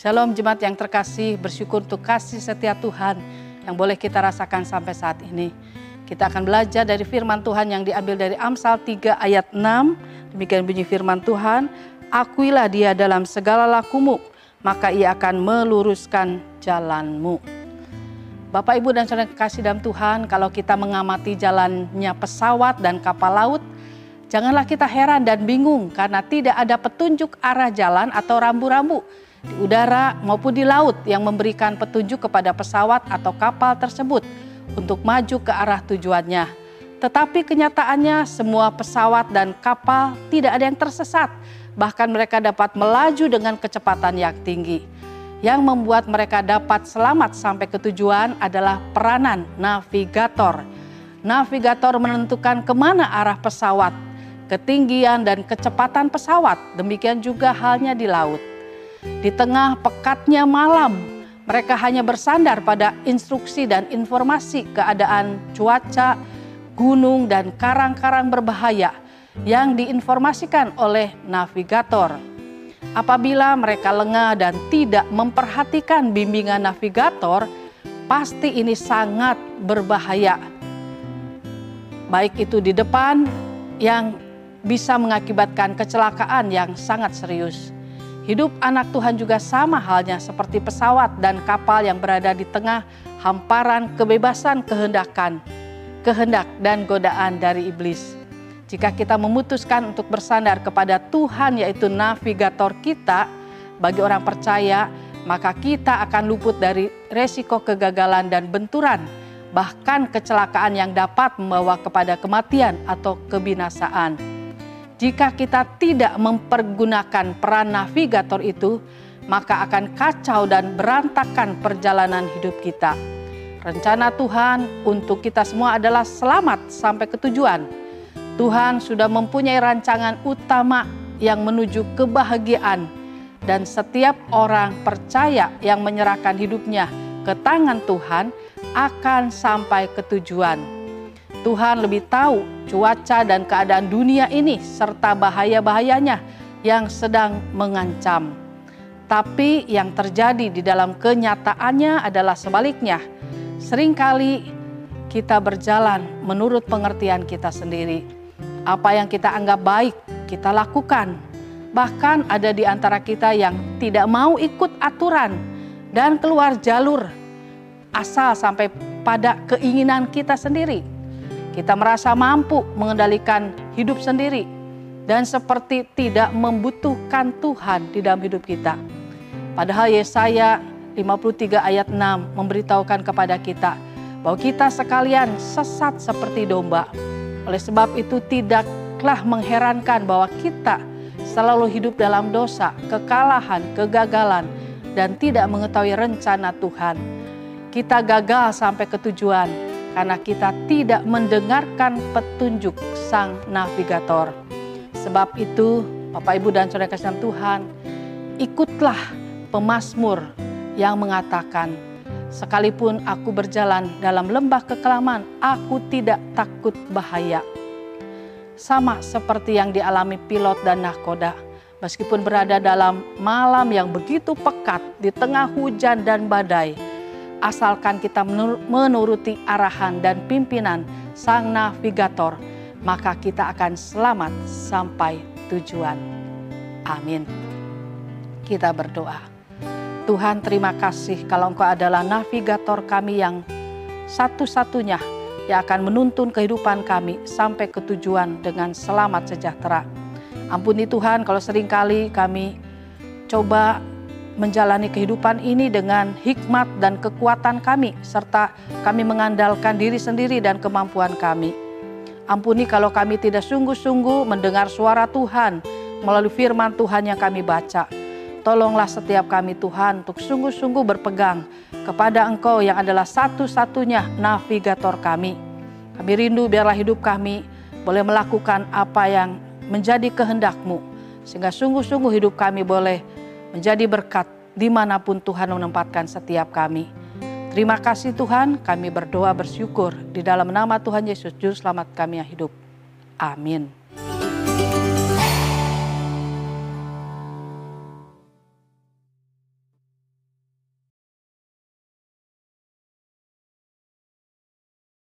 Shalom jemaat yang terkasih, bersyukur untuk kasih setia Tuhan yang boleh kita rasakan sampai saat ini. Kita akan belajar dari firman Tuhan yang diambil dari Amsal 3 ayat 6. Demikian bunyi firman Tuhan, Akuilah dia dalam segala lakumu, maka ia akan meluruskan jalanmu. Bapak, Ibu, dan Saudara kasih dalam Tuhan, kalau kita mengamati jalannya pesawat dan kapal laut, janganlah kita heran dan bingung karena tidak ada petunjuk arah jalan atau rambu-rambu di udara maupun di laut yang memberikan petunjuk kepada pesawat atau kapal tersebut untuk maju ke arah tujuannya. Tetapi kenyataannya semua pesawat dan kapal tidak ada yang tersesat, bahkan mereka dapat melaju dengan kecepatan yang tinggi. Yang membuat mereka dapat selamat sampai ke tujuan adalah peranan navigator. Navigator menentukan ke mana arah pesawat, ketinggian dan kecepatan pesawat, demikian juga halnya di laut. Di tengah pekatnya malam, mereka hanya bersandar pada instruksi dan informasi keadaan cuaca, gunung, dan karang-karang berbahaya yang diinformasikan oleh navigator. Apabila mereka lengah dan tidak memperhatikan bimbingan navigator, pasti ini sangat berbahaya. Baik itu di depan yang bisa mengakibatkan kecelakaan yang sangat serius Hidup anak Tuhan juga sama halnya seperti pesawat dan kapal yang berada di tengah hamparan kebebasan kehendakan, kehendak dan godaan dari iblis. Jika kita memutuskan untuk bersandar kepada Tuhan yaitu navigator kita, bagi orang percaya, maka kita akan luput dari resiko kegagalan dan benturan, bahkan kecelakaan yang dapat membawa kepada kematian atau kebinasaan. Jika kita tidak mempergunakan peran navigator itu, maka akan kacau dan berantakan perjalanan hidup kita. Rencana Tuhan untuk kita semua adalah selamat sampai ke tujuan. Tuhan sudah mempunyai rancangan utama yang menuju kebahagiaan dan setiap orang percaya yang menyerahkan hidupnya ke tangan Tuhan akan sampai ke tujuan. Tuhan lebih tahu cuaca dan keadaan dunia ini serta bahaya-bahayanya yang sedang mengancam. Tapi yang terjadi di dalam kenyataannya adalah sebaliknya. Seringkali kita berjalan menurut pengertian kita sendiri. Apa yang kita anggap baik, kita lakukan. Bahkan ada di antara kita yang tidak mau ikut aturan dan keluar jalur asal sampai pada keinginan kita sendiri kita merasa mampu mengendalikan hidup sendiri dan seperti tidak membutuhkan Tuhan di dalam hidup kita. Padahal Yesaya 53 ayat 6 memberitahukan kepada kita bahwa kita sekalian sesat seperti domba. Oleh sebab itu tidaklah mengherankan bahwa kita selalu hidup dalam dosa, kekalahan, kegagalan, dan tidak mengetahui rencana Tuhan. Kita gagal sampai ke tujuan karena kita tidak mendengarkan petunjuk sang navigator. Sebab itu, Bapak Ibu dan Saudara kasih Tuhan, ikutlah pemazmur yang mengatakan, sekalipun aku berjalan dalam lembah kekelaman, aku tidak takut bahaya. Sama seperti yang dialami pilot dan nahkoda, meskipun berada dalam malam yang begitu pekat di tengah hujan dan badai, asalkan kita menuruti arahan dan pimpinan sang navigator, maka kita akan selamat sampai tujuan. Amin. Kita berdoa. Tuhan terima kasih kalau Engkau adalah navigator kami yang satu-satunya yang akan menuntun kehidupan kami sampai ke tujuan dengan selamat sejahtera. Ampuni Tuhan kalau sering kali kami coba menjalani kehidupan ini dengan hikmat dan kekuatan kami, serta kami mengandalkan diri sendiri dan kemampuan kami. Ampuni kalau kami tidak sungguh-sungguh mendengar suara Tuhan melalui firman Tuhan yang kami baca. Tolonglah setiap kami Tuhan untuk sungguh-sungguh berpegang kepada Engkau yang adalah satu-satunya navigator kami. Kami rindu biarlah hidup kami boleh melakukan apa yang menjadi kehendak-Mu. Sehingga sungguh-sungguh hidup kami boleh menjadi berkat di mana pun Tuhan menempatkan setiap kami. Terima kasih Tuhan, kami berdoa bersyukur di dalam nama Tuhan Yesus, Juru Selamat kami yang hidup. Amin.